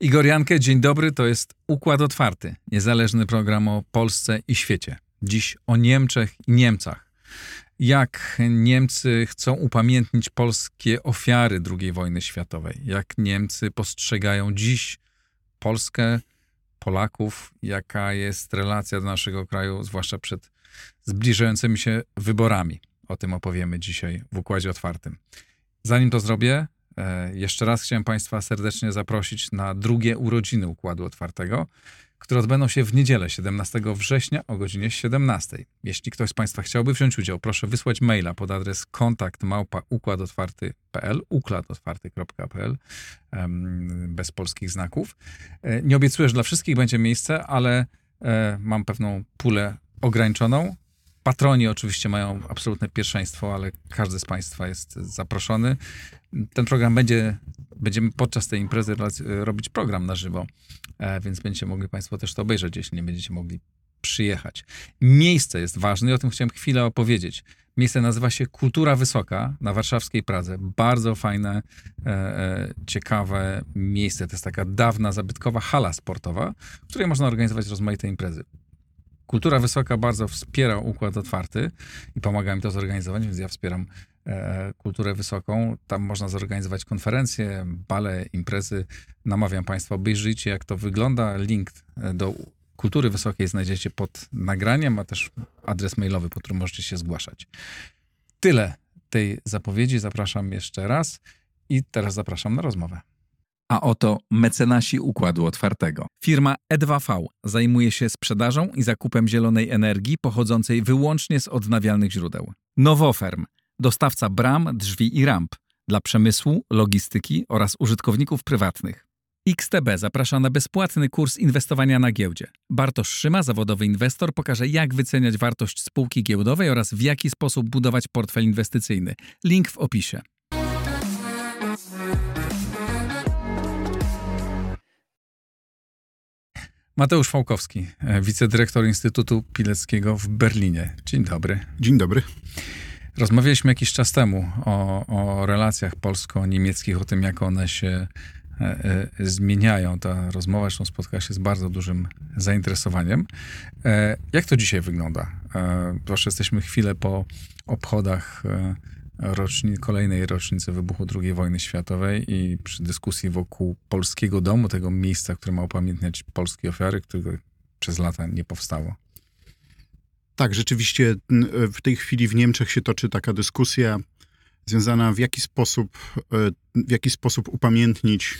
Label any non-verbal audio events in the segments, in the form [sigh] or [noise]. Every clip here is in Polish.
Igor Jankę, dzień dobry. To jest Układ Otwarty, niezależny program o Polsce i świecie. Dziś o Niemczech i Niemcach. Jak Niemcy chcą upamiętnić polskie ofiary II wojny światowej. Jak Niemcy postrzegają dziś Polskę, Polaków. Jaka jest relacja do naszego kraju, zwłaszcza przed zbliżającymi się wyborami. O tym opowiemy dzisiaj w Układzie Otwartym. Zanim to zrobię, jeszcze raz chciałem Państwa serdecznie zaprosić na drugie urodziny Układu Otwartego, które odbędą się w niedzielę 17 września o godzinie 17. Jeśli ktoś z Państwa chciałby wziąć udział, proszę wysłać maila pod adres kontakt układotwarty.pl, układotwarty.pl bez polskich znaków. E, nie obiecuję, że dla wszystkich będzie miejsce, ale e, mam pewną pulę ograniczoną. Patroni oczywiście mają absolutne pierwszeństwo, ale każdy z Państwa jest zaproszony. Ten program będzie, będziemy podczas tej imprezy robić program na żywo, e, więc będziecie mogli Państwo też to obejrzeć, jeśli nie będziecie mogli przyjechać. Miejsce jest ważne i o tym chciałem chwilę opowiedzieć. Miejsce nazywa się Kultura Wysoka na warszawskiej Pradze. Bardzo fajne, e, e, ciekawe miejsce. To jest taka dawna, zabytkowa hala sportowa, w której można organizować rozmaite imprezy. Kultura Wysoka bardzo wspiera Układ Otwarty i pomaga mi to zorganizować, więc ja wspieram Kulturę Wysoką. Tam można zorganizować konferencje, bale, imprezy. Namawiam Państwa, obejrzyjcie jak to wygląda. Link e, do Kultury Wysokiej znajdziecie pod nagraniem, a też adres mailowy, po którym możecie się zgłaszać. Tyle tej zapowiedzi. Zapraszam jeszcze raz i teraz zapraszam na rozmowę. A oto mecenasi Układu Otwartego. Firma E2V zajmuje się sprzedażą i zakupem zielonej energii pochodzącej wyłącznie z odnawialnych źródeł. Nowoferm, dostawca bram, drzwi i ramp dla przemysłu, logistyki oraz użytkowników prywatnych. XTB zaprasza na bezpłatny kurs inwestowania na giełdzie. Bartosz Szyma, zawodowy inwestor, pokaże jak wyceniać wartość spółki giełdowej oraz w jaki sposób budować portfel inwestycyjny. Link w opisie. Mateusz Fałkowski, wicedyrektor Instytutu Pileckiego w Berlinie. Dzień dobry. Dzień dobry. Rozmawialiśmy jakiś czas temu o, o relacjach polsko-niemieckich, o tym, jak one się e, e, zmieniają. Ta rozmowa zresztą spotkała się z bardzo dużym zainteresowaniem. E, jak to dzisiaj wygląda? Proszę, jesteśmy chwilę po obchodach kolejnej rocznicy wybuchu II wojny światowej i przy dyskusji wokół polskiego domu, tego miejsca, które ma upamiętniać polskie ofiary, którego przez lata nie powstało. Tak, rzeczywiście w tej chwili w Niemczech się toczy taka dyskusja związana w jaki sposób, e, w jaki sposób upamiętnić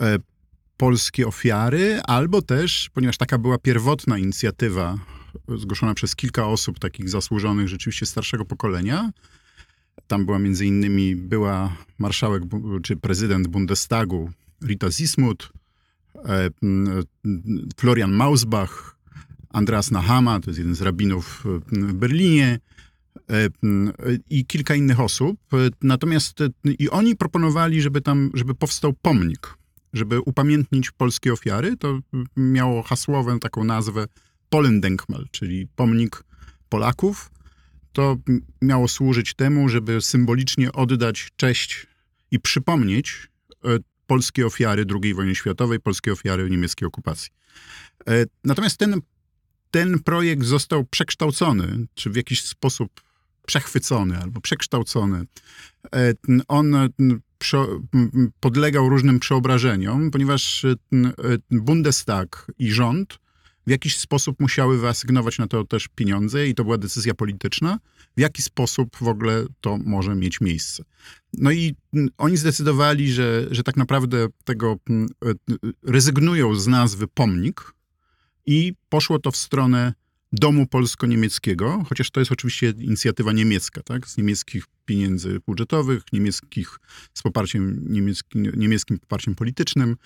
e, polskie ofiary, albo też, ponieważ taka była pierwotna inicjatywa zgłoszona przez kilka osób takich zasłużonych, rzeczywiście starszego pokolenia, tam była między innymi była marszałek czy prezydent Bundestagu Rita Zismut, e, Florian Mausbach, Andreas Nahama, to jest jeden z rabinów w Berlinie e, i kilka innych osób. Natomiast i oni proponowali, żeby tam, żeby powstał pomnik, żeby upamiętnić polskie ofiary. To miało hasłową taką nazwę Polendenkmal, czyli pomnik Polaków to miało służyć temu, żeby symbolicznie oddać cześć i przypomnieć e, polskie ofiary II wojny światowej, polskie ofiary niemieckiej okupacji. E, natomiast ten, ten projekt został przekształcony, czy w jakiś sposób przechwycony albo przekształcony. E, on podlegał różnym przeobrażeniom, ponieważ Bundestag i rząd w jakiś sposób musiały wyasygnować na to też pieniądze i to była decyzja polityczna, w jaki sposób w ogóle to może mieć miejsce. No i oni zdecydowali, że, że tak naprawdę tego e, rezygnują z nazwy pomnik i poszło to w stronę domu polsko-niemieckiego, chociaż to jest oczywiście inicjatywa niemiecka, tak? z niemieckich pieniędzy budżetowych, niemieckich, z poparciem niemieckim, niemieckim poparciem politycznym.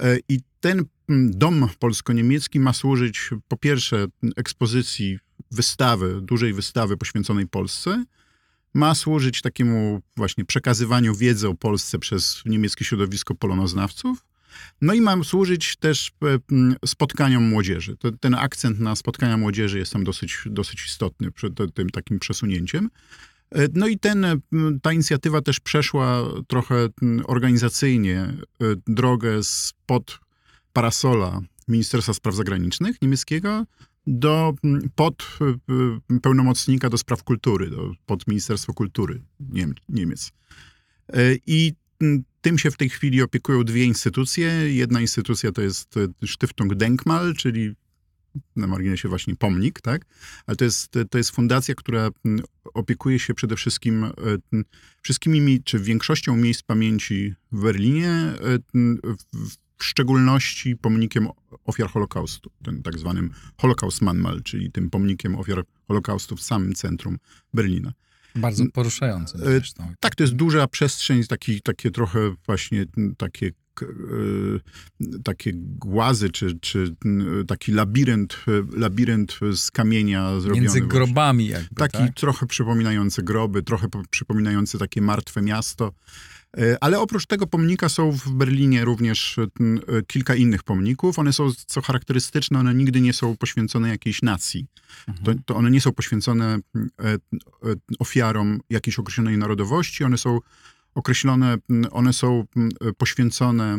E, I ten dom polsko-niemiecki ma służyć po pierwsze ekspozycji wystawy, dużej wystawy poświęconej Polsce, ma służyć takiemu właśnie przekazywaniu wiedzy o Polsce przez niemieckie środowisko polonoznawców, no i ma służyć też e, spotkaniom młodzieży. Ten akcent na spotkania młodzieży jest tam dosyć, dosyć istotny przed tym takim przesunięciem. E, No i ten, m, ta inicjatywa też przeszła trochę organizacyjnie e, drogę spod parasola Ministerstwa Spraw Zagranicznych niemieckiego do pod e, pełnomocnika do spraw kultury, do, pod Ministerstwo Kultury Niem, Niemiec. E, I tym się w tej chwili opiekują dwie instytucje. Jedna instytucja to jest e, Stiftung Denkmal, czyli na marginesie właśnie pomnik, tak? Ale to jest, to jest fundacja, która opiekuje się przede wszystkim e, wszystkimi, mi- czy większością miejsc pamięci w Berlinie, e, w- szczególności pomnikiem ofiar Holokaustu, tym tak zwanym Holocaust-Mahnmal, czyli tym pomnikiem ofiar Holokaustu w samym centrum Berlina. Bardzo poruszające E, zresztą. Tak, to jest duża przestrzeń, taki, takie trochę właśnie takie, e, takie głazy, czy, czy taki labirynt, e, labirynt z kamienia zrobiony. Między grobami jakby, Taki tak? trochę przypominający groby, trochę po- przypominający takie martwe miasto. E, Ale oprócz tego pomnika są w Berlinie również e, e, kilka innych pomników. One są, co charakterystyczne, one nigdy nie są poświęcone jakiejś nacji. To, to one nie są poświęcone ofiarom jakiejś określonej narodowości. One są określone, one są poświęcone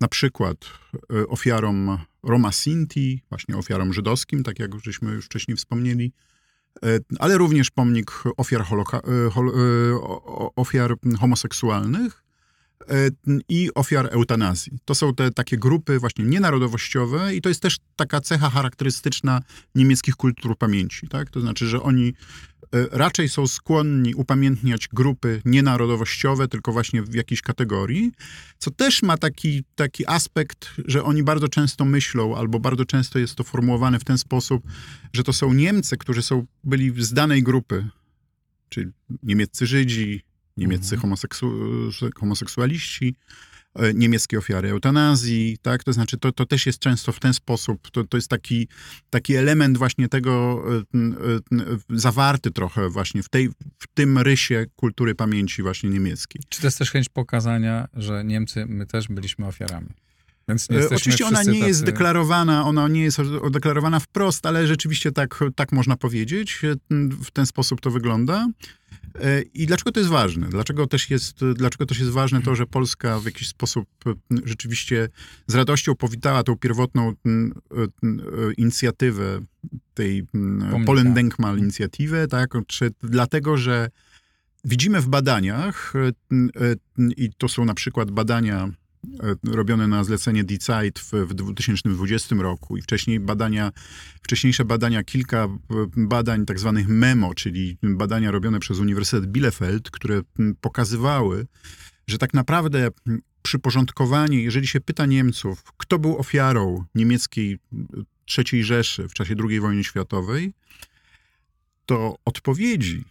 na przykład ofiarom Roma Sinti, właśnie ofiarom żydowskim, tak jak żeśmy już wcześniej wspomnieli, ale również pomnik ofiar, e, hol- e, ofiar homoseksualnych e, i ofiar eutanazji. To są te takie grupy właśnie nienarodowościowe i to jest też taka cecha charakterystyczna niemieckich kultur pamięci. Tak? To znaczy, że oni e, raczej są skłonni upamiętniać grupy nienarodowościowe, tylko właśnie w jakiejś kategorii, co też ma taki, taki aspekt, że oni bardzo często myślą, albo bardzo często jest to formułowane w ten sposób, że to są Niemcy, którzy są, byli z danej grupy, czyli niemieccy Żydzi, niemieccy Mhm. homoseksu- homoseksualiści, niemieckie ofiary eutanazji, tak? To znaczy, to, to też jest często w ten sposób, to, to jest taki, taki element właśnie tego e, e, zawarty trochę właśnie w, tej, w tym rysie kultury pamięci właśnie niemieckiej. Czy to jest też chęć pokazania, że Niemcy, my też byliśmy ofiarami? E, Oczywiście ona nie jest tacy- deklarowana, ona nie jest deklarowana wprost, ale rzeczywiście tak, tak można powiedzieć. E, W ten sposób to wygląda. E, I dlaczego to jest ważne? Dlaczego też jest, dlaczego też jest ważne to, że Polska w jakiś sposób e, rzeczywiście z radością powitała tą pierwotną e, inicjatywę tej m, Pomnika. Polendenkmal inicjatywę, tak? Czy, dlatego, że widzimy w badaniach, i to są na przykład badania robione na zlecenie Zeit w, w 2020 roku i wcześniej badania, wcześniejsze badania, kilka e, badań tak zwanych MEMO, czyli badania robione przez Uniwersytet Bielefeld, które pokazywały, że tak naprawdę przyporządkowanie, jeżeli się pyta Niemców, kto był ofiarą niemieckiej m, III Rzeszy w czasie II wojny światowej, to odpowiedzi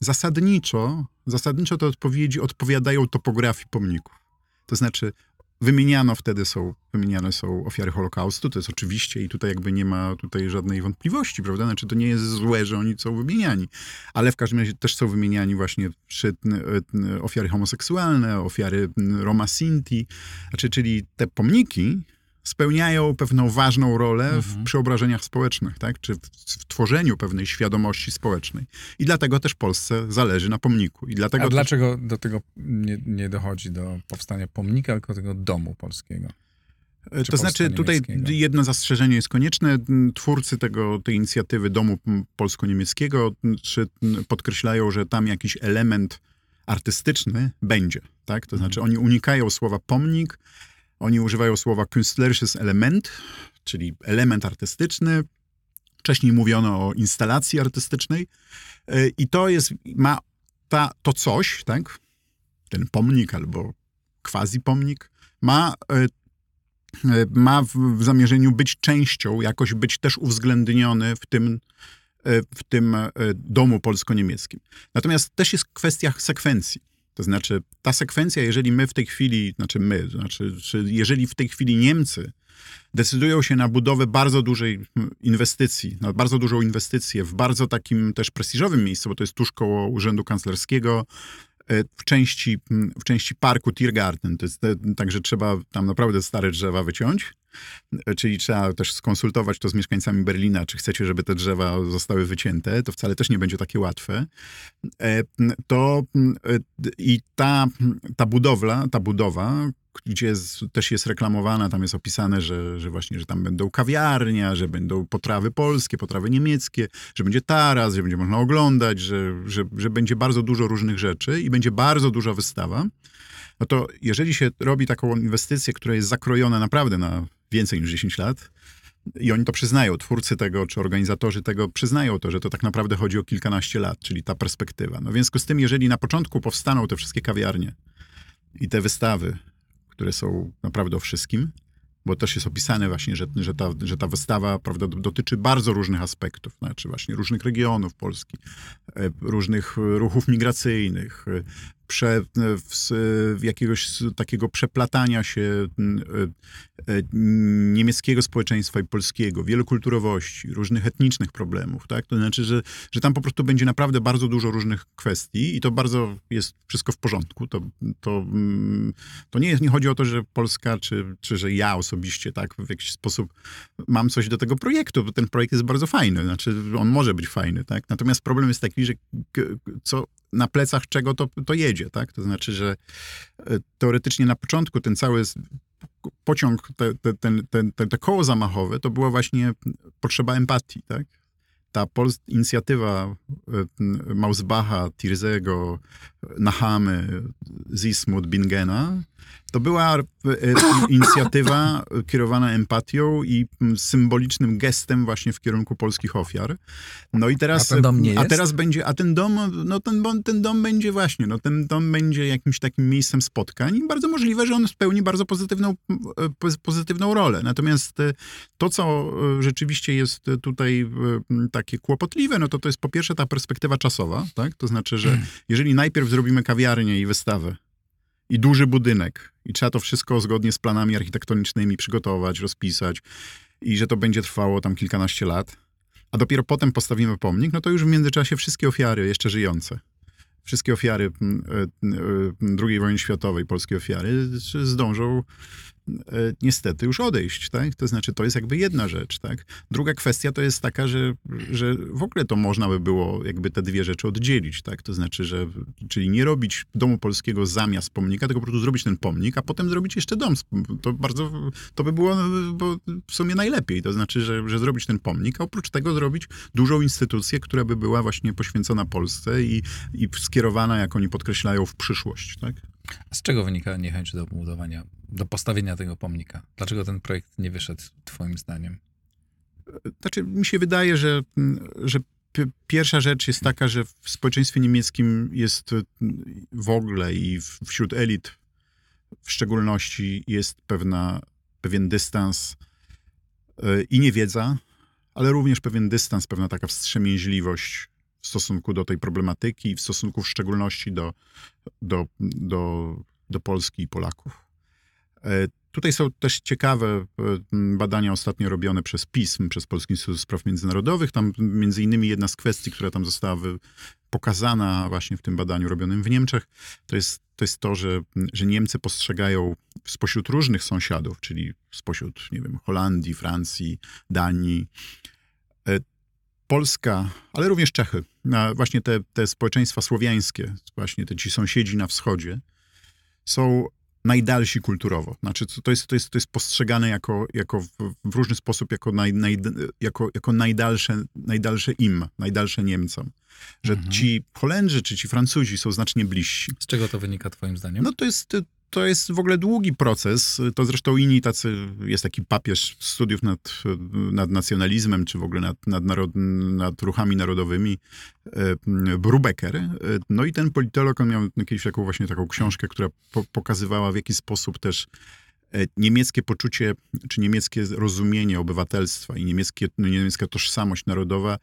zasadniczo, zasadniczo te odpowiedzi odpowiadają topografii pomników. To znaczy, wymieniano wtedy są, wymieniane są ofiary Holokaustu, to jest oczywiście i tutaj jakby nie ma tutaj żadnej wątpliwości, prawda? Znaczy, to nie jest złe, że oni są wymieniani, ale w każdym razie też są wymieniani właśnie e, ofiary homoseksualne, ofiary Roma Sinti, znaczy, czyli te pomniki spełniają pewną ważną rolę w Mhm. przeobrażeniach społecznych, tak? czy w, w tworzeniu pewnej świadomości społecznej. I dlatego też Polsce zależy na pomniku. I dlatego A też- dlaczego do tego nie, nie dochodzi do powstania pomnika, tylko tego domu polskiego? E, To znaczy, tutaj jedno zastrzeżenie jest konieczne. M, Twórcy tego, tej inicjatywy Domu Polsko-Niemieckiego m, czy, m, podkreślają, że tam jakiś element artystyczny będzie. Tak? To znaczy, oni unikają słowa pomnik, oni używają słowa künstlerisches Element, czyli element artystyczny. Wcześniej mówiono o instalacji artystycznej. E, I to jest, ma ta, to coś, tak? ten pomnik albo quasi-pomnik, ma e, e, ma w, zamierzeniu być częścią, jakoś być też uwzględniony w tym, w tym domu polsko-niemieckim. Natomiast też jest kwestia sekwencji. To znaczy, ta sekwencja, jeżeli my w tej chwili, znaczy my, znaczy, czy jeżeli w tej chwili Niemcy decydują się na budowę bardzo dużej inwestycji, na bardzo dużą inwestycję w bardzo takim też prestiżowym miejscu, bo to jest tuż koło Urzędu Kanclerskiego, w części, w części parku Tiergarten. To jest także trzeba tam naprawdę stare drzewa wyciąć. Czyli trzeba też skonsultować to z mieszkańcami Berlina, czy chcecie, żeby te drzewa zostały wycięte. To wcale też nie będzie takie łatwe. To i ta, ta budowla, ta budowa, gdzie jest, też jest reklamowana, tam jest opisane, że, że właśnie, że tam będą kawiarnia, że będą potrawy polskie, potrawy niemieckie, że będzie taras, że będzie można oglądać, że, że, że będzie bardzo dużo różnych rzeczy i będzie bardzo duża wystawa, no to jeżeli się robi taką inwestycję, która jest zakrojona naprawdę na więcej niż 10 lat, i oni to przyznają, twórcy tego, czy organizatorzy tego przyznają to, że to tak naprawdę chodzi o kilkanaście lat, czyli ta perspektywa. No w związku z tym, jeżeli na początku powstaną te wszystkie kawiarnie i te wystawy, które są naprawdę o wszystkim, bo też jest opisane właśnie, że, że, ta, że ta wystawa prawda, dotyczy bardzo różnych aspektów, znaczy właśnie różnych regionów Polski, e, różnych ruchów migracyjnych, prze, w, jakiegoś takiego przeplatania się e, e, niemieckiego społeczeństwa i polskiego, wielokulturowości, różnych etnicznych problemów, tak? To znaczy, że, że tam po prostu będzie naprawdę bardzo dużo różnych kwestii i to bardzo jest wszystko w porządku. To, to, to nie, nie chodzi o to, że Polska, czy, czy że ja osobiście, tak, w jakiś sposób mam coś do tego projektu, bo ten projekt jest bardzo fajny, znaczy on może być fajny, tak? Natomiast problem jest taki, że co na plecach czego to, to jedzie, tak? To znaczy, że e, teoretycznie na początku ten cały pociąg, te, te, ten, ten, te, te koło zamachowe, to była właśnie potrzeba empatii, tak? Ta Pol inicjatywa e, Mausbacha, Tirzego, Nahamy, Zismut, Bingena, to była e, inicjatywa kierowana empatią i symbolicznym gestem właśnie w kierunku polskich ofiar. No i teraz, a, ten dom nie a teraz będzie, a ten dom, no ten, ten dom będzie właśnie, no ten dom będzie jakimś takim miejscem spotkań i bardzo możliwe, że on spełni bardzo pozytywną, e, pozytywną rolę. Natomiast e, to, co rzeczywiście jest tutaj takie kłopotliwe, no to to jest po pierwsze ta perspektywa czasowa, tak? To znaczy, że hmm. jeżeli najpierw zrobimy kawiarnię i wystawę, i duży budynek. I trzeba to wszystko zgodnie z planami architektonicznymi przygotować, rozpisać i że to będzie trwało tam kilkanaście lat. A dopiero potem postawimy pomnik, no to już w międzyczasie wszystkie ofiary jeszcze żyjące, wszystkie ofiary II wojny światowej, polskie ofiary, zdążą E, niestety już odejść, tak? To znaczy, to jest jakby jedna rzecz, tak? Druga kwestia to jest taka, że, że w ogóle to można by było jakby te dwie rzeczy oddzielić, tak? To znaczy, że, czyli nie robić domu polskiego zamiast pomnika, tylko po prostu zrobić ten pomnik, a potem zrobić jeszcze dom. To bardzo, to by było bo w sumie najlepiej, to znaczy, że, że zrobić ten pomnik, a oprócz tego zrobić dużą instytucję, która by była właśnie poświęcona Polsce i, i skierowana, jak oni podkreślają, w przyszłość, tak? A z czego wynika niechęć do budowania, do postawienia tego pomnika? Dlaczego ten projekt nie wyszedł, twoim zdaniem? Znaczy, mi się wydaje, że, że pierwsza rzecz jest taka, że w społeczeństwie niemieckim jest w ogóle i wśród elit w szczególności jest pewna, pewien dystans e, i niewiedza, ale również pewien dystans, pewna taka wstrzemięźliwość w stosunku do tej problematyki w stosunku w szczególności do, do, do, do Polski i Polaków. E, tutaj są też ciekawe e, badania ostatnio robione przez PISM, przez Polski Instytut Spraw Międzynarodowych. Tam między innymi jedna z kwestii, która tam została pokazana właśnie w tym badaniu robionym w Niemczech, to jest to, jest to że, że Niemcy postrzegają spośród różnych sąsiadów, czyli spośród, nie wiem, Holandii, Francji, Danii, e, Polska, ale również Czechy, właśnie te, te społeczeństwa słowiańskie, właśnie te ci sąsiedzi na wschodzie, są najdalsi kulturowo. Znaczy, to jest, to jest, to jest postrzegane jako, jako w, w różny sposób jako, naj, naj, jako, jako najdalsze, najdalsze im, najdalsze Niemcom. Że mhm. ci Holendrzy czy ci Francuzi są znacznie bliżsi. Z czego to wynika twoim zdaniem? No to jest to jest w ogóle długi proces. To zresztą inni tacy, jest taki papież studiów nad, nad nacjonalizmem, czy w ogóle nad, nad, narod, nad ruchami narodowymi, e, Brubecker. No i ten politolog, on miał kiedyś taką właśnie taką książkę, która po, pokazywała w jaki sposób też e, niemieckie poczucie, czy niemieckie rozumienie obywatelstwa i niemieckie, niemiecka tożsamość narodowa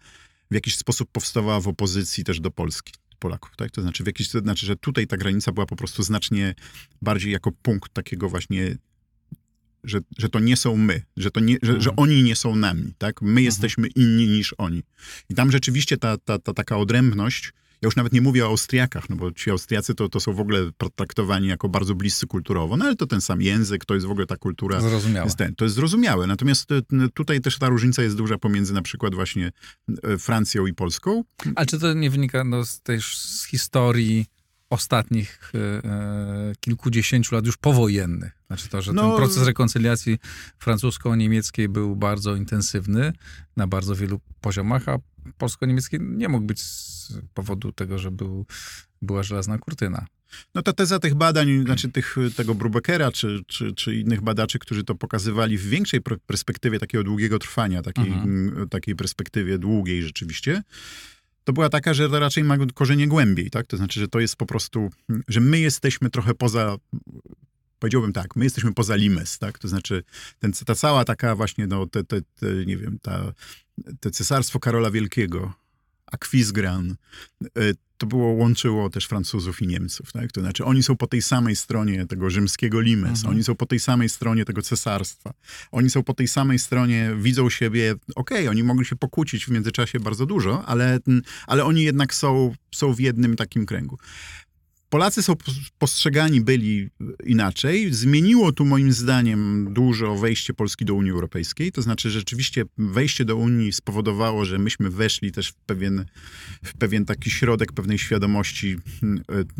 w jakiś sposób powstawała w opozycji też do Polski. Polaków, tak? To znaczy, w jakiś, to znaczy, że tutaj ta granica była po prostu znacznie bardziej jako punkt takiego właśnie że, że to nie są my, że, to nie, że, mhm. że oni nie są nami, tak? My mhm. jesteśmy inni niż oni. I tam rzeczywiście ta, ta, ta taka odrębność Ja już nawet nie mówię o Austriakach, no bo ci Austriacy to, to są w ogóle traktowani jako bardzo bliscy kulturowo, no ale to ten sam język, to jest w ogóle ta kultura. Zrozumiałe. Jest ten, to jest zrozumiałe. Natomiast e, tutaj też ta różnica jest duża pomiędzy na przykład właśnie e, Francją i Polską. Ale czy to nie wynika no, z, też z historii ostatnich e, e, kilkudziesięciu lat już powojennych. Znaczy to, że No- ten proces rekoncyliacji francusko-niemieckiej był bardzo intensywny na bardzo wielu poziomach, a polsko-niemiecki nie mógł być z powodu tego, że był, była żelazna kurtyna. No ta teza tych badań, znaczy tych, tego Brubekera, czy, czy, czy innych badaczy, którzy to pokazywali w większej perspektywie takiego długiego trwania, takiej, Mhm. takiej perspektywie długiej rzeczywiście, to była taka, że to raczej ma korzenie głębiej, tak? To znaczy, że to jest po prostu, że my jesteśmy trochę poza, powiedziałbym tak, my jesteśmy poza limes, tak? To znaczy, ten, ta cała taka właśnie, no, te, te, te, nie wiem, ta, te cesarstwo Karola Wielkiego, Aquisgran, y, to było, łączyło też Francuzów i Niemców, tak? To znaczy, oni są po tej samej stronie tego rzymskiego limes, Mhm. oni są po tej samej stronie tego cesarstwa, oni są po tej samej stronie, widzą siebie, okej, oni mogli się pokłócić w międzyczasie bardzo dużo, ale, ale oni jednak są, są w jednym takim kręgu. Polacy są postrzegani byli inaczej. Zmieniło tu moim zdaniem dużo wejście Polski do Unii Europejskiej. To znaczy rzeczywiście wejście do Unii spowodowało, że myśmy weszli też w pewien, w pewien taki środek pewnej świadomości,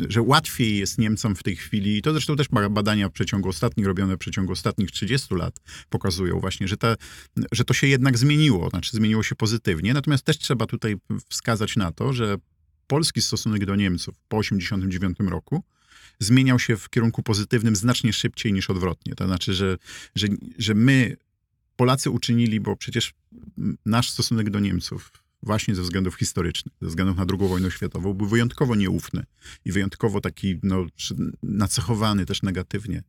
że łatwiej jest Niemcom w tej chwili. I to zresztą też badania w przeciągu ostatnich, robione w przeciągu ostatnich 30 lat pokazują właśnie, że, ta, że to się jednak zmieniło. Znaczy zmieniło się pozytywnie. Natomiast też trzeba tutaj wskazać na to, że polski stosunek do Niemców po 1989 roku zmieniał się w kierunku pozytywnym znacznie szybciej niż odwrotnie. To znaczy, że, że, że my, Polacy, uczynili, bo przecież nasz stosunek do Niemców właśnie ze względów historycznych, ze względów na II wojnę światową, był wyjątkowo nieufny i wyjątkowo taki no, nacechowany też negatywnie.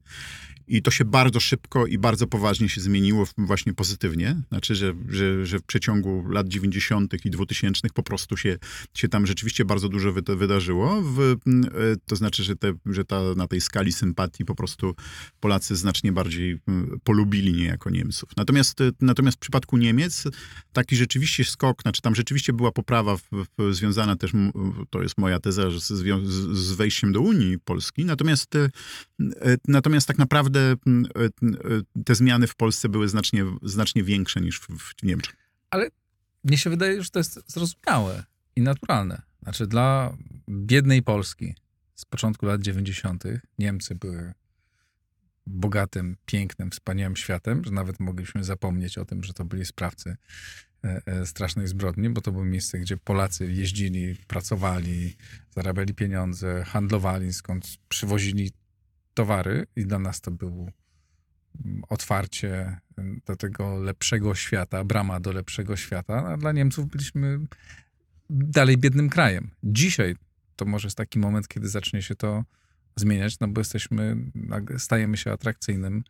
I to się bardzo szybko i bardzo poważnie się zmieniło właśnie pozytywnie. Znaczy, że, że, że w przeciągu lat 90. i 2000 po prostu się, się tam rzeczywiście bardzo dużo wy, wydarzyło. W, to znaczy, że, te, że ta, na tej skali sympatii po prostu Polacy znacznie bardziej polubili niejako Niemców. Natomiast, natomiast w przypadku Niemiec taki rzeczywiście skok, znaczy tam rzeczywiście była poprawa w, w, związana też, to jest moja teza, z, z wejściem do Unii Polski. Natomiast, natomiast tak naprawdę te zmiany w Polsce były znacznie, znacznie większe niż w, w Niemczech. Ale mnie się wydaje, że to jest zrozumiałe i naturalne. Znaczy dla biednej Polski z początku lat 90. Niemcy były bogatym, pięknym, wspaniałym światem, że nawet mogliśmy zapomnieć o tym, że to byli sprawcy e, e, strasznej zbrodni, bo to było miejsce, gdzie Polacy jeździli, pracowali, zarabiali pieniądze, handlowali, skąd przywozili towary i dla nas to był otwarcie do tego lepszego świata, brama do lepszego świata, a dla Niemców byliśmy dalej biednym krajem. Dzisiaj to może jest taki moment, kiedy zacznie się to zmieniać, no bo jesteśmy, stajemy się atrakcyjnym,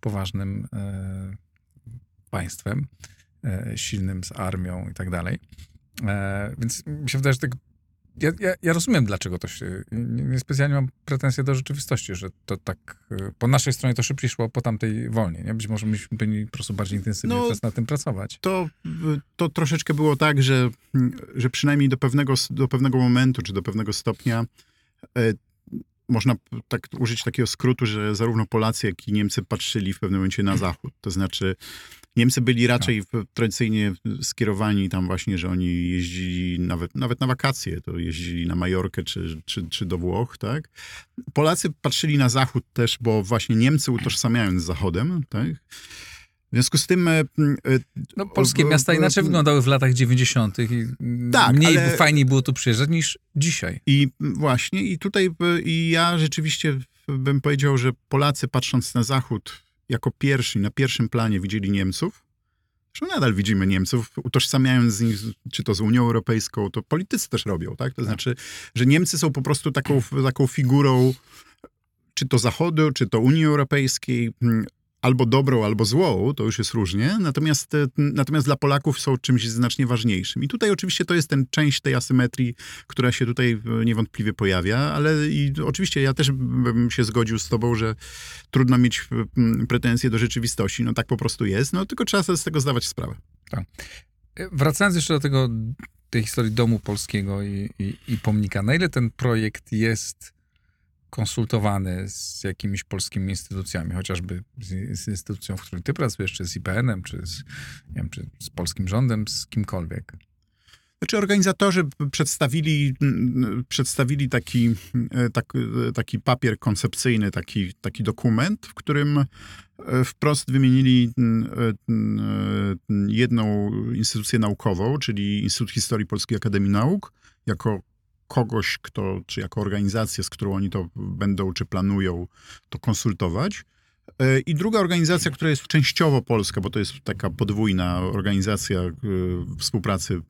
poważnym e, państwem, e, silnym z armią i tak dalej. E, więc mi się wydaje, że tak ja, ja, ja, rozumiem, dlaczego to się. Niespecjalnie mam pretensje do rzeczywistości, że to tak. Po naszej stronie to szybciej szło po tamtej wolnie. Nie? Być może myśmy byli po prostu bardziej intensywnie no, teraz na tym pracować. To, to troszeczkę było tak, że, że przynajmniej do pewnego, do pewnego momentu, czy do pewnego stopnia. E, można tak użyć takiego skrótu, że zarówno Polacy, jak i Niemcy patrzyli w pewnym momencie na zachód. To znaczy, Niemcy byli raczej tak. tradycyjnie skierowani tam właśnie, że oni jeździli nawet, nawet na wakacje, to jeździli na Majorkę czy, czy, czy do Włoch, tak? Polacy patrzyli na zachód też, bo właśnie Niemcy utożsamiają z zachodem, tak? W związku z tym. E, no, polskie miasta inaczej wyglądały w latach 90. i tak, mniej ale... fajniej było tu przyjeżdżać niż dzisiaj. I właśnie, i tutaj i ja rzeczywiście bym powiedział, że Polacy patrząc na zachód jako pierwsi, na pierwszym planie widzieli Niemców. Zresztą nadal widzimy Niemców, utożsamiając z nich, czy to z Unią Europejską, to politycy też robią, tak? To znaczy, że Niemcy są po prostu taką, taką figurą, czy to Zachodu, czy to Unii Europejskiej, albo dobrą, albo złą, to już jest różnie, natomiast, natomiast dla Polaków są czymś znacznie ważniejszym. I tutaj oczywiście to jest ten część tej asymetrii, która się tutaj niewątpliwie pojawia, ale i oczywiście ja też bym się zgodził z tobą, że trudno mieć pretensje do rzeczywistości, no tak po prostu jest, no tylko trzeba sobie z tego zdawać sprawę. Tak. Wracając jeszcze do tego tej historii Domu Polskiego i, i, i pomnika. Na ile ten projekt jest konsultowany z jakimiś polskimi instytucjami, chociażby z, z instytucją, w której ty pracujesz, czy z IPN-em, czy z, nie wiem, czy z polskim rządem, z kimkolwiek? Znaczy organizatorzy przedstawili, przedstawili taki, e, tak, e, taki papier koncepcyjny, taki, taki dokument, w którym e, wprost wymienili jedną instytucję naukową, czyli Instytut Historii Polskiej Akademii Nauk, jako kogoś, kto, czy jako organizację, z którą oni to będą, czy planują to konsultować. E, I druga organizacja, która jest częściowo polska, bo to jest taka podwójna organizacja e, współpracy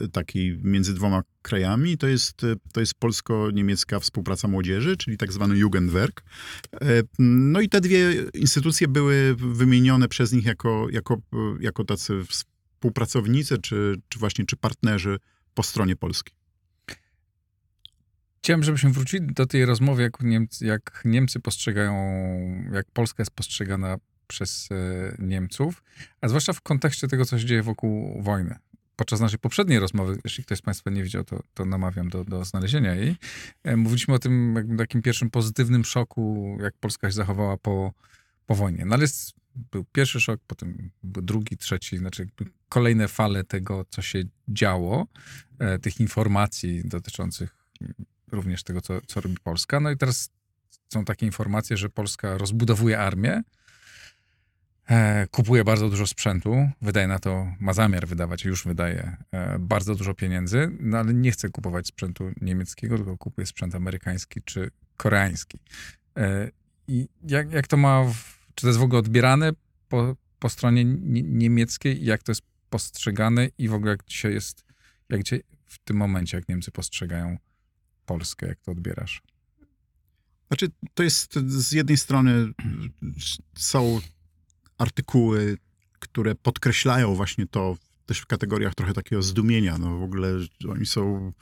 e, takiej między dwoma krajami, to jest, to jest polsko-niemiecka współpraca młodzieży, czyli tak zwany Jugendwerk. No i te dwie instytucje były wymienione przez nich jako, jako, jako tacy współpracownicy, czy, czy właśnie czy partnerzy po stronie polskiej. Chciałem, żebyśmy wrócili do tej rozmowy, jak Niemcy, jak Niemcy postrzegają, jak Polska jest postrzegana przez e, Niemców, a zwłaszcza w kontekście tego, co się dzieje wokół wojny. Podczas naszej poprzedniej rozmowy, jeśli ktoś z Państwa nie widział, to, to namawiam do, do znalezienia jej. E, mówiliśmy o tym jakby takim pierwszym pozytywnym szoku, jak Polska się zachowała po, po wojnie. No ale jest, był pierwszy szok, potem był drugi, trzeci, znaczy kolejne fale tego, co się działo, e, tych informacji dotyczących również tego, co, co robi Polska. No i teraz są takie informacje, że Polska rozbudowuje armię, e, kupuje bardzo dużo sprzętu, wydaje na to, ma zamiar wydawać, już wydaje e, bardzo dużo pieniędzy, no ale nie chce kupować sprzętu niemieckiego, tylko kupuje sprzęt amerykański czy koreański. E, I jak, jak to ma, w, czy to jest w ogóle odbierane po, po stronie niemieckiej, jak to jest postrzegane i w ogóle jak dzisiaj jest, jak dzisiaj w tym momencie, jak Niemcy postrzegają Polskę? Jak to odbierasz? Znaczy, to jest z jednej strony są artykuły, które podkreślają właśnie to też w kategoriach trochę takiego zdumienia. No w ogóle oni są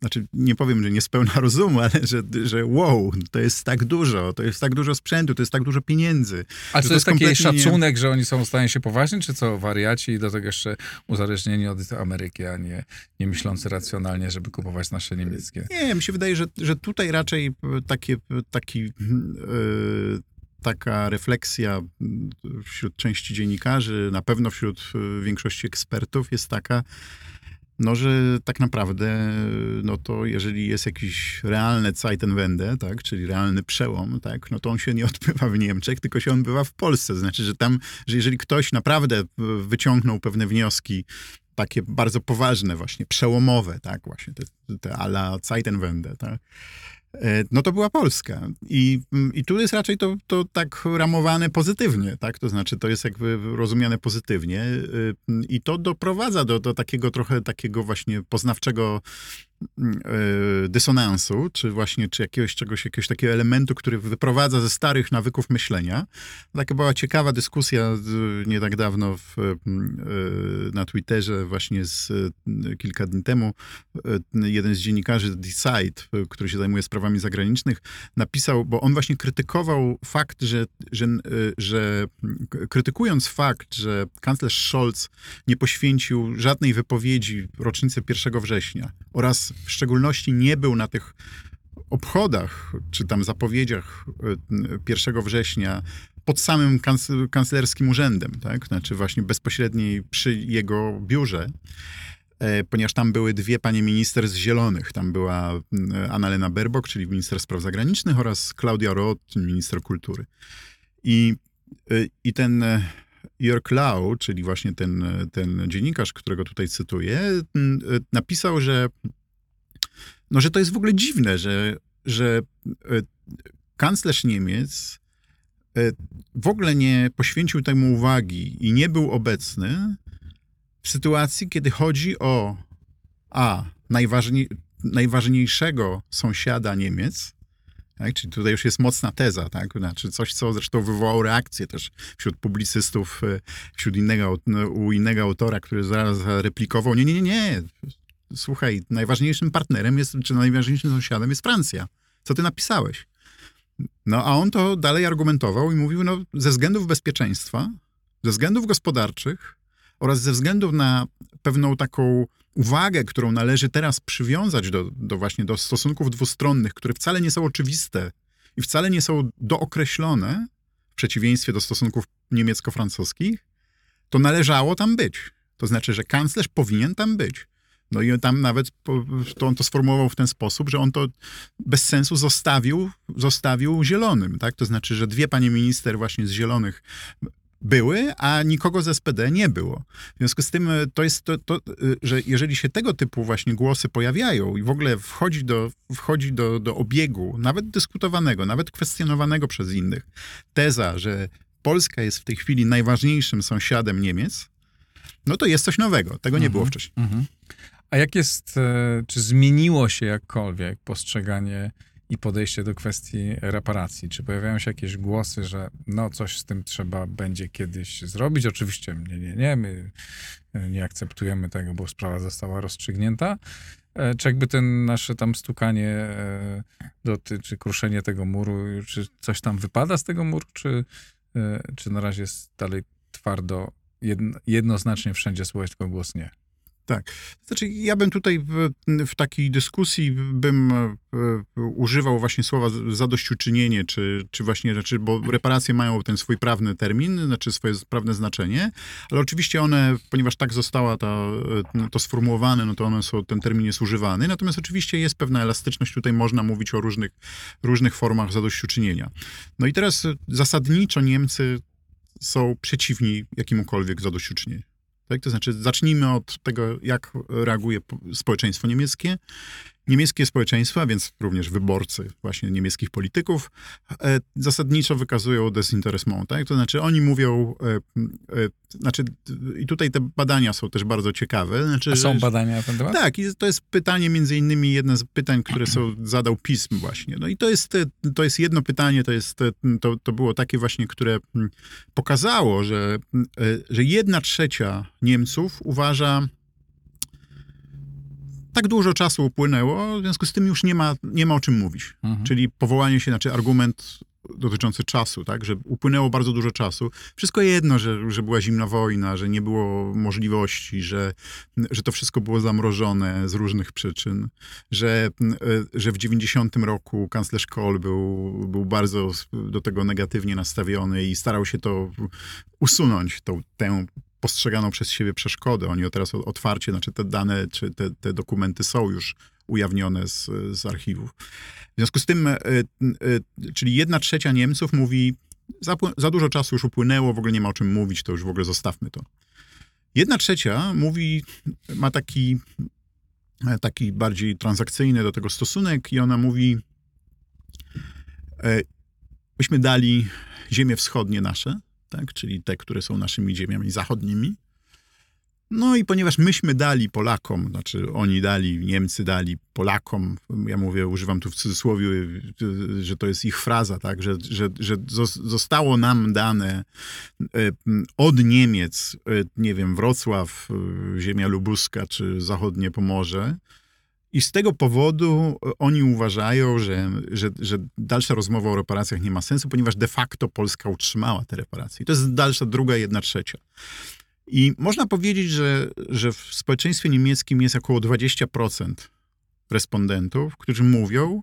znaczy nie powiem, że niespełna [laughs] rozumu, ale że, że wow, to jest tak dużo, to jest tak dużo sprzętu, to jest tak dużo pieniędzy. A czy to jest, jest taki szacunek, nie... że oni są stanie się poważni, czy co, wariaci i do tego jeszcze uzależnieni od Ameryki, a nie, nie myślący racjonalnie, żeby kupować nasze niemieckie? Nie, mi się wydaje, że, że tutaj raczej takie, taki... Yy, taka refleksja wśród części dziennikarzy, na pewno wśród e, większości ekspertów jest taka, no, że tak naprawdę, no to jeżeli jest jakiś realny Zeitenwende, tak, czyli realny przełom, tak, no to on się nie odbywa w Niemczech, tylko się odbywa w Polsce. Znaczy, że tam, że jeżeli ktoś naprawdę wyciągnął pewne wnioski takie bardzo poważne właśnie, przełomowe, tak, właśnie te, te ala Zeitenwende, tak, E, no to była Polska. I, i tu jest raczej to, to tak ramowane pozytywnie, tak? To znaczy to jest jakby rozumiane pozytywnie e, i to doprowadza do, do takiego trochę takiego właśnie poznawczego E, dysonansu, czy właśnie czy jakiegoś czegoś, jakiegoś takiego elementu, który wyprowadza ze starych nawyków myślenia. Taka była ciekawa dyskusja nie tak dawno w, e, na Twitterze, właśnie z kilka dni temu. E, jeden z dziennikarzy Decide, który się zajmuje sprawami zagranicznych, napisał, bo on właśnie krytykował fakt, że, że, że krytykując fakt, że kanclerz Scholz nie poświęcił żadnej wypowiedzi rocznicy 1 września oraz w szczególności nie był na tych obchodach, czy tam zapowiedziach 1 e, września pod samym kanclerskim urzędem, tak? Znaczy właśnie bezpośredniej przy jego biurze, e, ponieważ tam były dwie panie minister z Zielonych. Tam była Annalena Baerbock, czyli minister spraw zagranicznych oraz Claudia Roth, minister kultury. I, e, i ten Jörg Lau, czyli właśnie ten, ten dziennikarz, którego tutaj cytuję, napisał, że no, że to jest w ogóle dziwne, że, że e, kanclerz Niemiec e, w ogóle nie poświęcił temu uwagi i nie był obecny w sytuacji, kiedy chodzi o a najważniej, najważniejszego sąsiada Niemiec, tak? Czyli tutaj już jest mocna teza, tak? Znaczy coś, co zresztą wywołało reakcję też wśród publicystów, e, wśród innego, u innego autora, który zaraz replikował, nie, nie, nie, nie, słuchaj, najważniejszym partnerem jest, czy najważniejszym sąsiadem jest Francja. Co ty napisałeś? No a on to dalej argumentował i mówił, no ze względów bezpieczeństwa, ze względów gospodarczych, oraz ze względu na pewną taką uwagę, którą należy teraz przywiązać do, do właśnie do stosunków dwustronnych, które wcale nie są oczywiste i wcale nie są dookreślone, w przeciwieństwie do stosunków niemiecko-francuskich, to należało tam być. To znaczy, że kanclerz powinien tam być. No i tam nawet to on to sformułował w ten sposób, że on to bez sensu zostawił, zostawił zielonym, tak? To znaczy, że dwie panie minister właśnie z zielonych były, a nikogo z SPD nie było. W związku z tym e, to jest to, to, e, że jeżeli się tego typu właśnie głosy pojawiają i w ogóle wchodzi do, wchodzi do, do obiegu, nawet dyskutowanego, nawet kwestionowanego przez innych, teza, że Polska jest w tej chwili najważniejszym sąsiadem Niemiec, no to jest coś nowego. Tego nie Mhm, było wcześniej. mhm. A jak jest, e, czy zmieniło się jakkolwiek postrzeganie i podejście do kwestii reparacji? Czy pojawiają się jakieś głosy, że no coś z tym trzeba będzie kiedyś zrobić? Oczywiście nie, nie, nie, my e, nie akceptujemy tego, bo sprawa została rozstrzygnięta. E, Czy jakby ten nasze tam stukanie dotyczy kruszenie tego muru, czy coś tam wypada z tego muru, czy, czy na razie jest dalej twardo, jedno, jednoznacznie wszędzie słychać tylko głos nie? Znaczy, ja bym tutaj w, w takiej dyskusji bym e, używał właśnie słowa zadośćuczynienie, czy, czy właśnie, znaczy, bo reparacje mają ten swój prawny termin, znaczy swoje prawne znaczenie, ale oczywiście one, ponieważ tak została ta, e, to sformułowane, no to one są, ten termin jest używany, natomiast oczywiście jest pewna elastyczność, tutaj można mówić o różnych, różnych formach zadośćuczynienia. No i teraz zasadniczo Niemcy są przeciwni jakiemukolwiek zadośćuczynieniu. Tak? To znaczy, zacznijmy od tego, jak reaguje po- społeczeństwo niemieckie. Niemieckie społeczeństwo, a więc również wyborcy właśnie niemieckich polityków, e, zasadniczo wykazują desinteresment. Tak? To znaczy, oni mówią, e, e, znaczy, i tutaj te badania są też bardzo ciekawe. Znaczy, A są że- badania na ten temat? tak, i to jest pytanie, między innymi jedno z pytań, które są, zadał pism właśnie. No i to jest, to jest jedno pytanie, to, jest, to, to było takie właśnie, które pokazało, że, że jedna trzecia Niemców uważa, tak dużo czasu upłynęło, w związku z tym już nie ma, nie ma o czym mówić. Mhm. Czyli powołanie się, znaczy argument dotyczący czasu, tak, że upłynęło bardzo dużo czasu. Wszystko jedno, że, że była zimna wojna, że nie było możliwości, że, że to wszystko było zamrożone z różnych przyczyn, że, że w 90 roku kanclerz Kohl był, był bardzo do tego negatywnie nastawiony i starał się to usunąć, tą, tę postrzeganą przez siebie przeszkodę. Oni teraz otwarcie, znaczy te dane, czy te, te dokumenty są już ujawnione z, z archiwów. W związku z tym, e, e, czyli jedna trzecia Niemców mówi, za, za dużo czasu już upłynęło, w ogóle nie ma o czym mówić, to już w ogóle zostawmy to. Jedna trzecia mówi, ma taki, e, taki bardziej transakcyjny do tego stosunek i ona mówi, myśmy dali ziemie wschodnie nasze, tak, czyli te, które są naszymi ziemiami zachodnimi, no i ponieważ myśmy dali Polakom, znaczy oni dali, Niemcy dali Polakom, ja mówię, używam tu w cudzysłowie, że to jest ich fraza, tak, że, że, że zos- zostało nam dane e, od Niemiec, e, nie wiem, Wrocław, e, ziemia lubuska czy zachodnie Pomorze, i z tego powodu oni uważają, że, że, że dalsza rozmowa o reparacjach nie ma sensu, ponieważ de facto Polska utrzymała te reparacje. I to jest dalsza, druga, jedna trzecia. I można powiedzieć, że, że w społeczeństwie niemieckim jest około 20% respondentów, którzy mówią,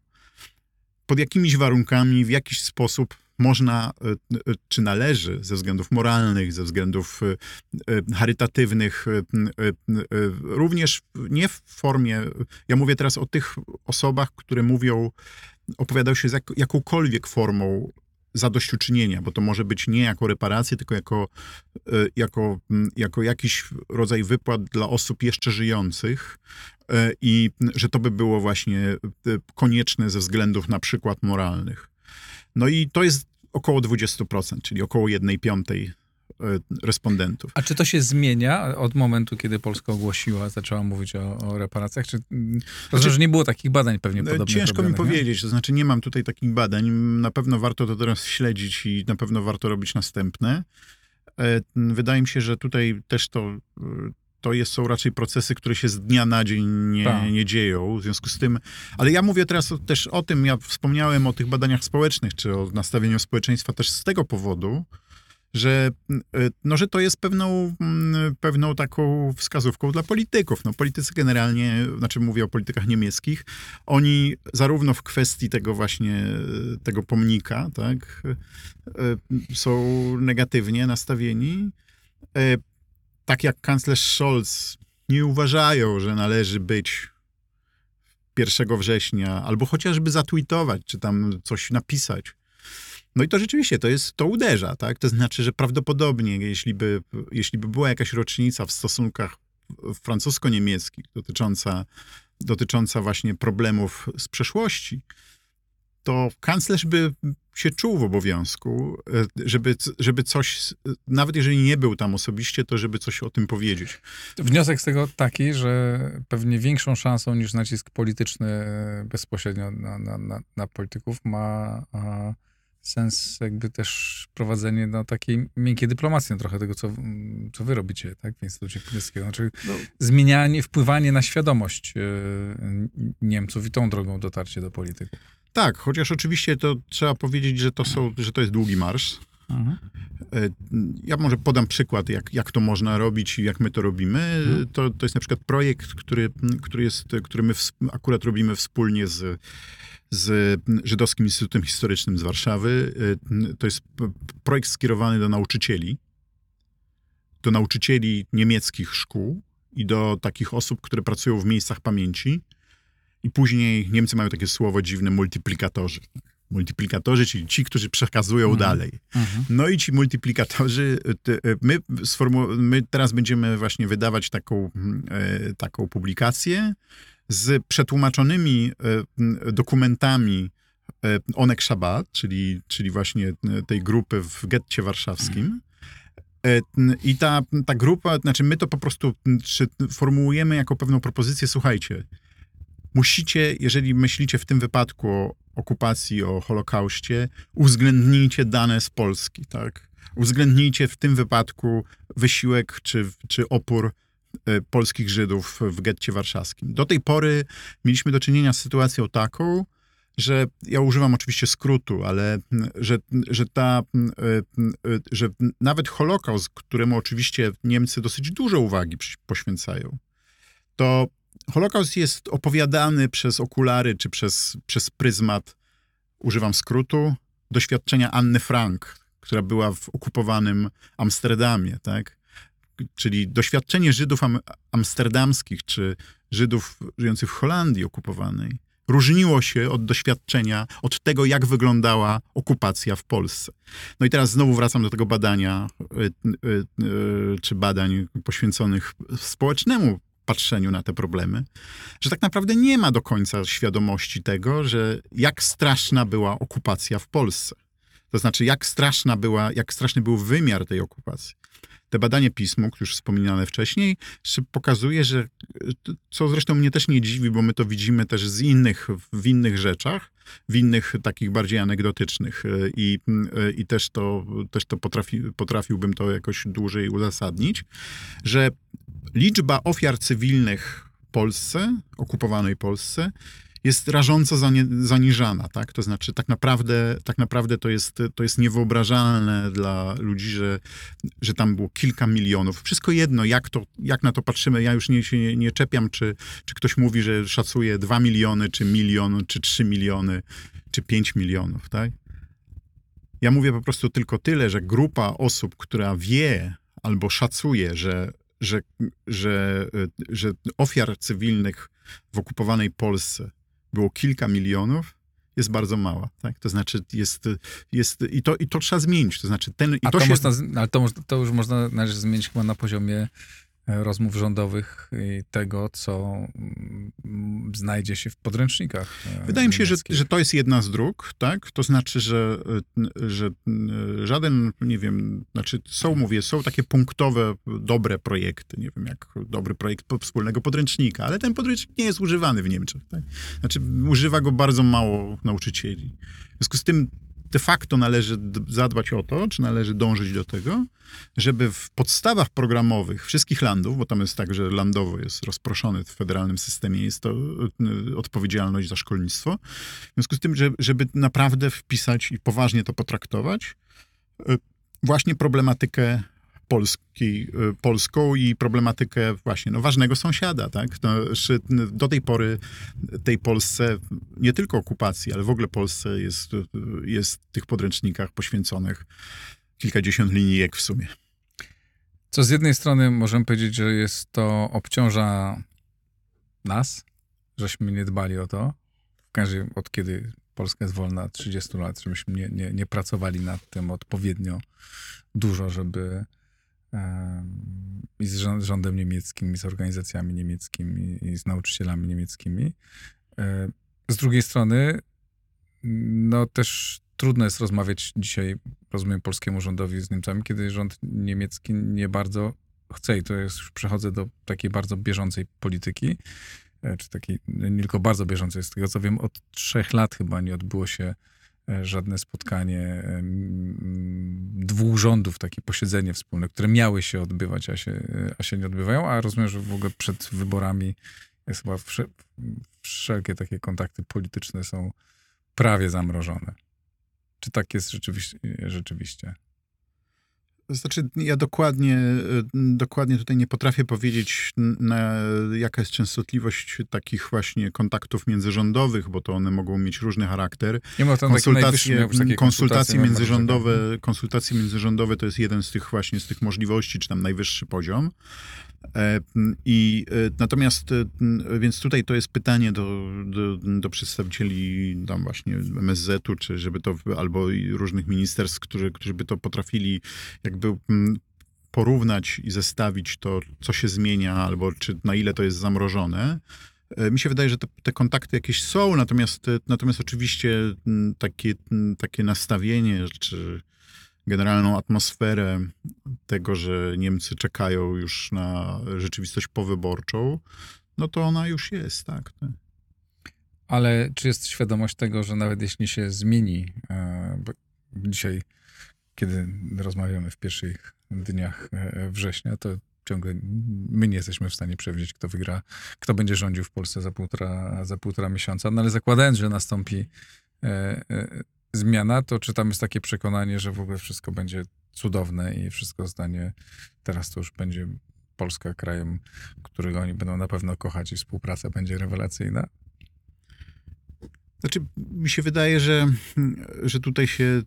pod jakimiś warunkami, w jakiś sposób można, e, e, czy należy ze względów moralnych, ze względów e, charytatywnych, również nie w formie, ja mówię teraz o tych osobach, które mówią, opowiadają się z jak, jakąkolwiek formą zadośćuczynienia, bo to może być nie jako reparacje, tylko jako, jako, jako jakiś rodzaj wypłat dla osób jeszcze żyjących i że to by było właśnie konieczne ze względów na przykład moralnych. No i to jest około 20%, czyli około 1 piątej e, respondentów. A czy to się zmienia od momentu, kiedy Polska ogłosiła, zaczęła mówić o, o reparacjach? Czy, mm, rozumiem, że nie było takich badań pewnie No, podobnych. Ciężko mi powiedzieć, to znaczy nie mam tutaj takich badań. Na pewno warto to teraz śledzić i na pewno warto robić następne. E, Wydaje mi się, że tutaj też to, e, to jest, są raczej procesy, które się z dnia na dzień nie, Tak. nie dzieją. W związku z tym, ale ja mówię teraz też o tym, ja wspomniałem o tych badaniach społecznych, czy o nastawieniu społeczeństwa też z tego powodu, że, no, że to jest pewną, mm, pewną taką wskazówką dla polityków. No, politycy generalnie, znaczy mówię o politykach niemieckich, oni zarówno w kwestii tego właśnie, tego pomnika, tak, są negatywnie nastawieni, tak jak kanclerz Scholz nie uważają, że należy być 1 września, albo chociażby zatweetować, czy tam coś napisać. No i to rzeczywiście, to jest, to uderza, tak? To znaczy, że prawdopodobnie, jeśli by, jeśli by była jakaś rocznica w stosunkach francusko-niemieckich dotycząca, dotycząca właśnie problemów z przeszłości, to kanclerz by się czuł w obowiązku, e, żeby, żeby coś, nawet jeżeli nie był tam osobiście, to żeby coś o tym powiedzieć. Wniosek z tego taki, że pewnie większą szansą niż nacisk polityczny bezpośrednio na, na, na, na polityków ma sens jakby też prowadzenie no, takiej miękkiej dyplomacji, no, trochę tego, co, co wy robicie tak, w Instytucie Pileckiego. Znaczy no. zmienianie, wpływanie na świadomość y, Niemców i tą drogą dotarcie do polityki. Tak, chociaż oczywiście to trzeba powiedzieć, że to, są, że to jest długi marsz. Mhm. E, ja może podam przykład, jak, jak to można robić i jak my to robimy. Mhm. To, to jest na przykład projekt, który, który, jest, który my akurat robimy wspólnie z, z Żydowskim Instytutem Historycznym z Warszawy. E, to jest projekt skierowany do nauczycieli, do nauczycieli niemieckich szkół i do takich osób, które pracują w miejscach pamięci i później Niemcy mają takie słowo dziwne, multiplikatorzy. Multiplikatorzy, czyli ci, którzy przekazują mhm. dalej. Mhm. No i ci multiplikatorzy, te, my, my teraz będziemy właśnie wydawać taką, e, taką publikację z przetłumaczonymi e, dokumentami e, Onek Shabbat, czyli, czyli właśnie tej grupy w getcie warszawskim. I ta, ta grupa, znaczy my to po prostu formułujemy jako pewną propozycję, słuchajcie, musicie, jeżeli myślicie w tym wypadku o okupacji, o Holokauście, uwzględnijcie dane z Polski, tak? Uwzględnijcie w tym wypadku wysiłek czy, czy opór e, polskich Żydów w getcie warszawskim. Do tej pory mieliśmy do czynienia z sytuacją taką, że ja używam oczywiście skrótu, ale że, że, ta, e, e, że nawet Holokaust, któremu oczywiście Niemcy dosyć dużo uwagi poświęcają, to Holokaust jest opowiadany przez okulary czy przez, przez pryzmat, używam skrótu, doświadczenia Anny Frank, która była w okupowanym Amsterdamie, tak? Czyli doświadczenie Żydów am amsterdamskich czy Żydów żyjących w Holandii okupowanej różniło się od doświadczenia, od tego, jak wyglądała okupacja w Polsce. No i teraz znowu wracam do tego badania, y, y, y, czy badań poświęconych społecznemu patrzeniu na te problemy, że tak naprawdę nie ma do końca świadomości tego, że jak straszna była okupacja w Polsce. To znaczy, jak straszna była, jak straszny był wymiar tej okupacji. Te badanie pismu, już wspominane wcześniej, pokazuje, że co zresztą mnie też nie dziwi, bo my to widzimy też z innych, w innych rzeczach, w innych takich bardziej anegdotycznych i, i też to, też to potrafi, potrafiłbym to jakoś dłużej uzasadnić, że liczba ofiar cywilnych w Polsce, okupowanej Polsce, jest rażąco zaniżana, tak? To znaczy, tak naprawdę, tak naprawdę to, jest, to jest niewyobrażalne dla ludzi, że, że tam było kilka milionów. Wszystko jedno, jak, to, jak na to patrzymy. Ja już nie, się nie, nie czepiam, czy, czy ktoś mówi, że szacuje dwa miliony, czy milion, czy trzy miliony, czy pięć milionów, tak? Ja mówię po prostu tylko tyle, że grupa osób, która wie albo szacuje, że że, że, że ofiar cywilnych w okupowanej Polsce było kilka milionów, jest bardzo mała. Tak? To znaczy jest, jest i, to, i to trzeba zmienić. To znaczy ten, i to, to, się... można, ale to, to już można należy zmienić chyba na poziomie rozmów rządowych i tego, co mm, znajdzie się w podręcznikach. E, Wydaje mi się, że, że to jest jedna z dróg, tak? To znaczy, że, że żaden, nie wiem, znaczy są, mówię, są takie punktowe, dobre projekty, nie wiem, jak dobry projekt wspólnego podręcznika, ale ten podręcznik nie jest używany w Niemczech, tak? Znaczy, używa go bardzo mało nauczycieli. W związku z tym de facto należy zadbać o to, czy należy dążyć do tego, żeby w podstawach programowych wszystkich landów, bo tam jest tak, że landowo jest rozproszony w federalnym systemie, jest to y, odpowiedzialność za szkolnictwo. W związku z tym, żeby naprawdę wpisać i poważnie to potraktować, y, właśnie problematykę Polski, polską i problematykę właśnie no, ważnego sąsiada. Tak? No, do tej pory tej Polsce, nie tylko okupacji, ale w ogóle Polsce jest, jest w tych podręcznikach poświęconych kilkadziesiąt linijek w sumie. Co z jednej strony możemy powiedzieć, że jest to obciąża nas, żeśmy nie dbali o to. W każdym od kiedy Polska jest wolna 30 lat, żebyśmy nie, nie, nie pracowali nad tym odpowiednio dużo, żeby i z rządem niemieckim, i z organizacjami niemieckimi, i z nauczycielami niemieckimi. Z drugiej strony, no też trudno jest rozmawiać dzisiaj, rozumiem, polskiemu rządowi z Niemcami, kiedy rząd niemiecki nie bardzo chce i to jest, już przechodzę do takiej bardzo bieżącej polityki, e, czy takiej, nie tylko bardzo bieżącej, z tego co wiem, od trzech lat chyba nie odbyło się żadne spotkanie dwóch rządów, takie posiedzenie wspólne, które miały się odbywać, a się, a się nie odbywają, a rozumiem, że w ogóle przed wyborami jest chyba wszelkie takie kontakty polityczne są prawie zamrożone. Czy tak jest rzeczywiście? rzeczywiście? Znaczy, ja dokładnie, dokładnie tutaj nie potrafię powiedzieć, na, jaka jest częstotliwość takich właśnie kontaktów międzyrządowych, bo to one mogą mieć różny charakter. Nie ma konsultacje, konsultacje międzyrządowe, konsultacje międzyrządowe to jest jeden z tych właśnie z tych możliwości, czy tam najwyższy poziom. E, I e, natomiast, e, więc tutaj to jest pytanie do, do, do przedstawicieli tam właśnie MSZ-u, czy żeby to, albo różnych ministerstw, którzy, którzy by to potrafili jakby porównać i zestawić to, co się zmienia, albo czy na ile to jest zamrożone. Mi się wydaje, że te, te, kontakty jakieś są, natomiast, natomiast oczywiście takie, takie nastawienie, czy generalną atmosferę tego, że Niemcy czekają już na rzeczywistość powyborczą, no to ona już jest, tak. Ale czy jest świadomość tego, że nawet jeśli się zmieni, e, bo dzisiaj, kiedy rozmawiamy w pierwszych dniach e, września, to ciągle my nie jesteśmy w stanie przewidzieć, kto wygra, kto będzie rządził w Polsce za półtora, za półtora miesiąca, no ale zakładając, że nastąpi e, zmiana, to czy tam jest takie przekonanie, że w ogóle wszystko będzie cudowne i wszystko zdanie teraz to już będzie Polska krajem, którego oni będą na pewno kochać i współpraca będzie rewelacyjna? Znaczy, mi się wydaje, że, że tutaj się.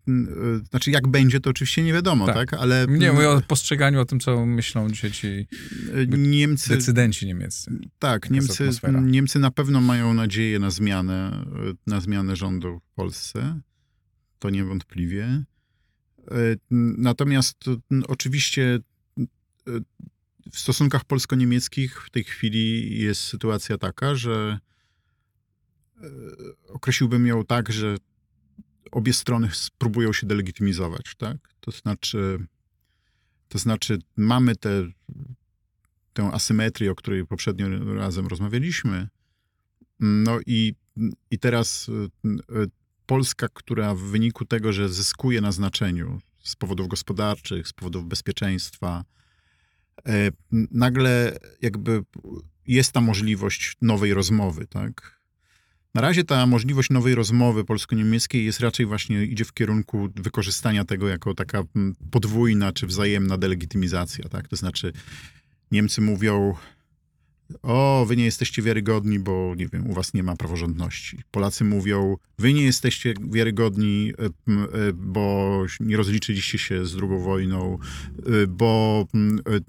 Znaczy, jak będzie, to oczywiście nie wiadomo, tak? tak? Ale. Nie, mówię o postrzeganiu o tym, co myślą dzisiaj ci Niemcy, decydenci niemieccy. Tak, Niemcy, Niemcy na pewno mają nadzieję na zmianę, na zmianę rządu w Polsce to niewątpliwie. Natomiast oczywiście w stosunkach polsko-niemieckich w tej chwili jest sytuacja taka, że określiłbym ją tak, że obie strony spróbują się delegitymizować, tak? To znaczy, to znaczy mamy tę tę asymetrię, o której poprzednio razem rozmawialiśmy. No i, i teraz Polska, która w wyniku tego, że zyskuje na znaczeniu z powodów gospodarczych, z powodów bezpieczeństwa, e, nagle jakby jest ta możliwość nowej rozmowy, tak? Na razie ta możliwość nowej rozmowy polsko-niemieckiej jest raczej właśnie, idzie w kierunku wykorzystania tego jako taka podwójna czy wzajemna delegitymizacja, tak? To znaczy Niemcy mówią, o, wy nie jesteście wiarygodni, bo nie wiem, u was nie ma praworządności. Polacy mówią, wy nie jesteście wiarygodni, e, e, bo nie rozliczyliście się z drugą wojną, e, bo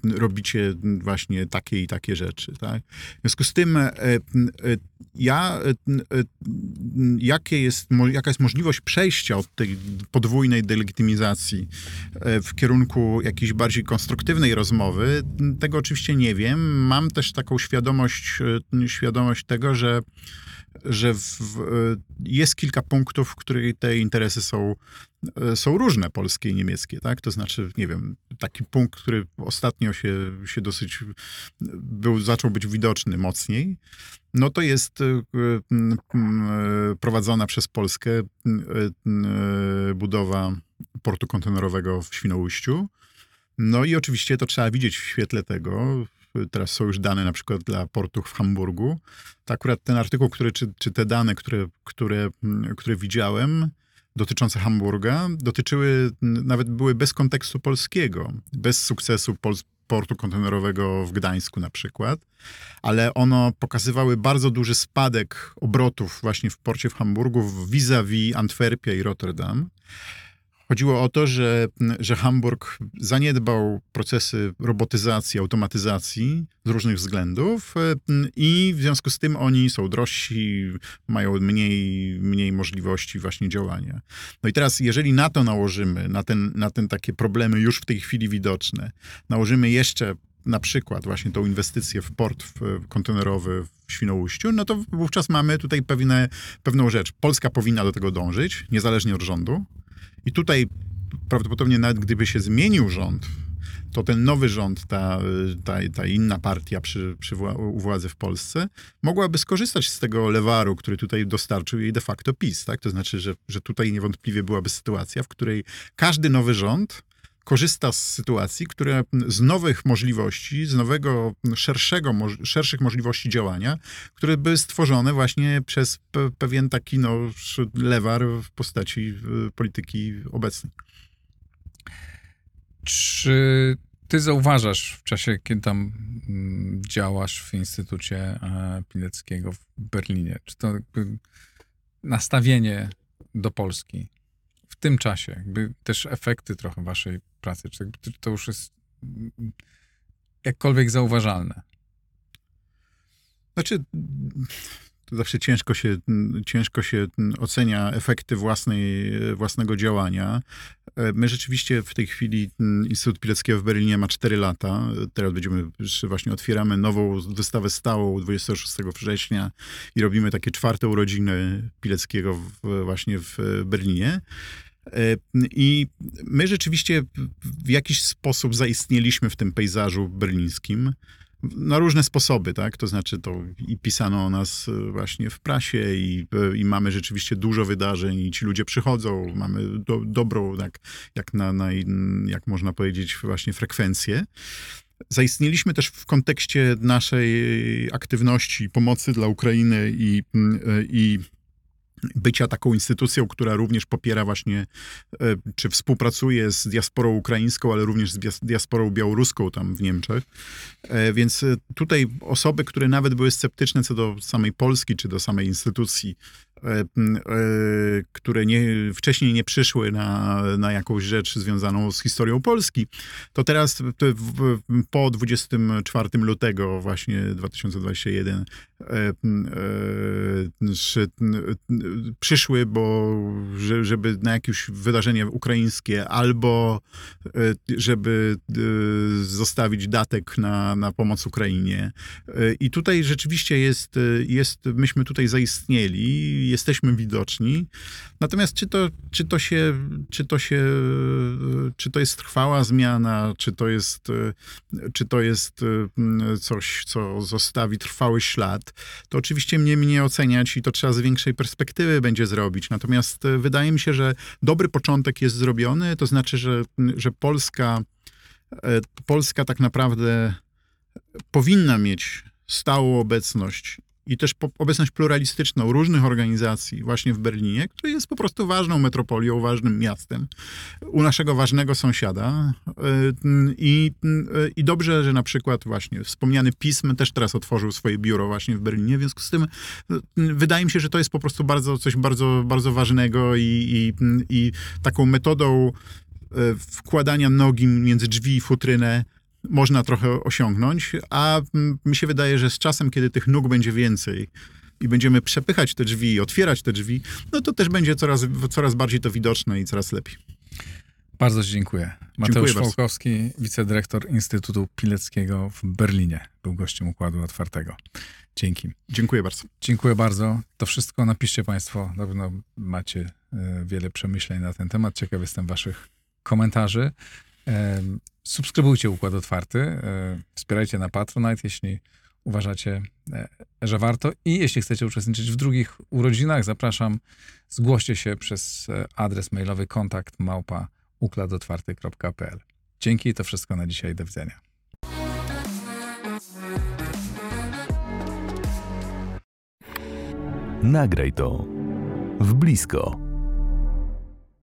robicie właśnie takie i takie rzeczy. Tak? W związku z tym ja, jakie jest, jaka jest możliwość przejścia od tej podwójnej delegitymizacji w kierunku jakiejś bardziej konstruktywnej rozmowy, tego oczywiście nie wiem. Mam też taką świadomość, e, świadomość tego, że, że w, jest kilka punktów, w których te interesy są, e, są różne, polskie i niemieckie, tak? To znaczy, nie wiem, taki punkt, który ostatnio się, się dosyć był, zaczął być widoczny mocniej, no to jest e, prowadzona przez Polskę budowa portu kontenerowego w Świnoujściu. No i oczywiście to trzeba widzieć w świetle tego, teraz są już dane na przykład dla portów w Hamburgu, to akurat ten artykuł, który, czy, czy te dane, które, które, które widziałem, dotyczące Hamburga dotyczyły, nawet były bez kontekstu polskiego, bez sukcesu Pol portu kontenerowego w Gdańsku na przykład, ale ono pokazywały bardzo duży spadek obrotów właśnie w porcie w Hamburgu vis-a-vis Antwerpia i Rotterdam. Chodziło o to, że, że Hamburg zaniedbał procesy robotyzacji, automatyzacji z różnych względów e, i w związku z tym oni są drożsi, mają mniej, mniej możliwości właśnie działania. No i teraz, jeżeli na to nałożymy, na ten, na ten takie problemy już w tej chwili widoczne, nałożymy jeszcze na przykład właśnie tą inwestycję w port kontenerowy w Świnoujściu, no to wówczas mamy tutaj pewne, pewną rzecz. Polska powinna do tego dążyć, niezależnie od rządu. I tutaj prawdopodobnie nawet gdyby się zmienił rząd, to ten nowy rząd, ta, ta, ta inna partia przy, przy u władzy w Polsce, mogłaby skorzystać z tego lewaru, który tutaj dostarczył jej de facto PiS. Tak? To znaczy, że, że tutaj niewątpliwie byłaby sytuacja, w której każdy nowy rząd korzysta z sytuacji, które z nowych możliwości, z nowego, szerszego, szerszych możliwości działania, które były stworzone właśnie przez pewien taki no, lewar w postaci polityki obecnej. Czy ty zauważasz w czasie, kiedy tam mm, działasz w Instytucie e, Pileckiego w Berlinie, czy to nastawienie do Polski w tym czasie, jakby też efekty trochę waszej pracy, czy to już jest jakkolwiek zauważalne? Znaczy, to zawsze ciężko się, ciężko się ocenia efekty własnej, własnego działania. My rzeczywiście w tej chwili Instytut Pileckiego w Berlinie ma 4 lata. Teraz będziemy, właśnie otwieramy nową wystawę stałą 26 września i robimy takie czwarte urodziny Pileckiego w, właśnie w Berlinie. E, I my rzeczywiście w jakiś sposób zaistnieliśmy w tym pejzażu berlińskim na różne sposoby, tak? To znaczy to i pisano o nas e, właśnie w prasie i, e, i mamy rzeczywiście dużo wydarzeń i ci ludzie przychodzą, mamy do, dobrą, tak, jak, na, na, jak można powiedzieć, właśnie frekwencję. Zaistnieliśmy też w kontekście naszej aktywności pomocy dla Ukrainy i, i bycia taką instytucją, która również popiera właśnie, e, czy współpracuje z diasporą ukraińską, ale również z diasporą białoruską tam w Niemczech. E, więc e, tutaj osoby, które nawet były sceptyczne co do samej Polski, czy do samej instytucji, które nie, wcześniej nie przyszły na, na jakąś rzecz związaną z historią Polski, to teraz po 24 lutego właśnie 2021 e, przyszły, bo żeby na jakieś wydarzenie ukraińskie albo żeby zostawić datek na, na pomoc Ukrainie. I tutaj rzeczywiście jest, jest myśmy tutaj zaistnieli jesteśmy widoczni. Natomiast czy to, czy to się, czy to się, czy to jest trwała zmiana, czy to jest, czy to jest mm, coś, co zostawi trwały ślad, to oczywiście mnie mnie oceniać i to trzeba z większej perspektywy będzie zrobić. Natomiast wydaje mi się, że dobry początek jest zrobiony, to znaczy, że, że Polska, e, Polska tak naprawdę powinna mieć stałą obecność i też obecność pluralistyczną różnych organizacji właśnie w Berlinie, który jest po prostu ważną metropolią, ważnym miastem u naszego ważnego sąsiada. Y, I, y, I dobrze, że na przykład właśnie wspomniany pism też teraz otworzył swoje biuro właśnie w Berlinie, w związku z tym y, wydaje mi się, że to jest po prostu bardzo, coś bardzo, bardzo ważnego i, i, i taką metodą wkładania nogi między drzwi i futrynę można trochę osiągnąć, a mi się wydaje, że z czasem, kiedy tych nóg będzie więcej i będziemy przepychać te drzwi, otwierać te drzwi, no to też będzie coraz, coraz bardziej to widoczne i coraz lepiej. Bardzo dziękuję. Mateusz Fałkowski, wicedyrektor Instytutu Pileckiego w Berlinie, był gościem Układu Otwartego. Dzięki. Dziękuję bardzo. Dziękuję bardzo. To wszystko napiszcie Państwo. Na pewno macie e, wiele przemyśleń na ten temat. Ciekaw jestem Waszych komentarzy. Subskrybujcie Układ Otwarty, e, wspierajcie na Patronite, jeśli uważacie, e, że warto. I jeśli chcecie uczestniczyć w drugich urodzinach, zapraszam, zgłoście się przez e, adres mailowy kontakt małpa układotwarty.pl. Dzięki, to wszystko na dzisiaj. Do widzenia. Nagraj to w blisko.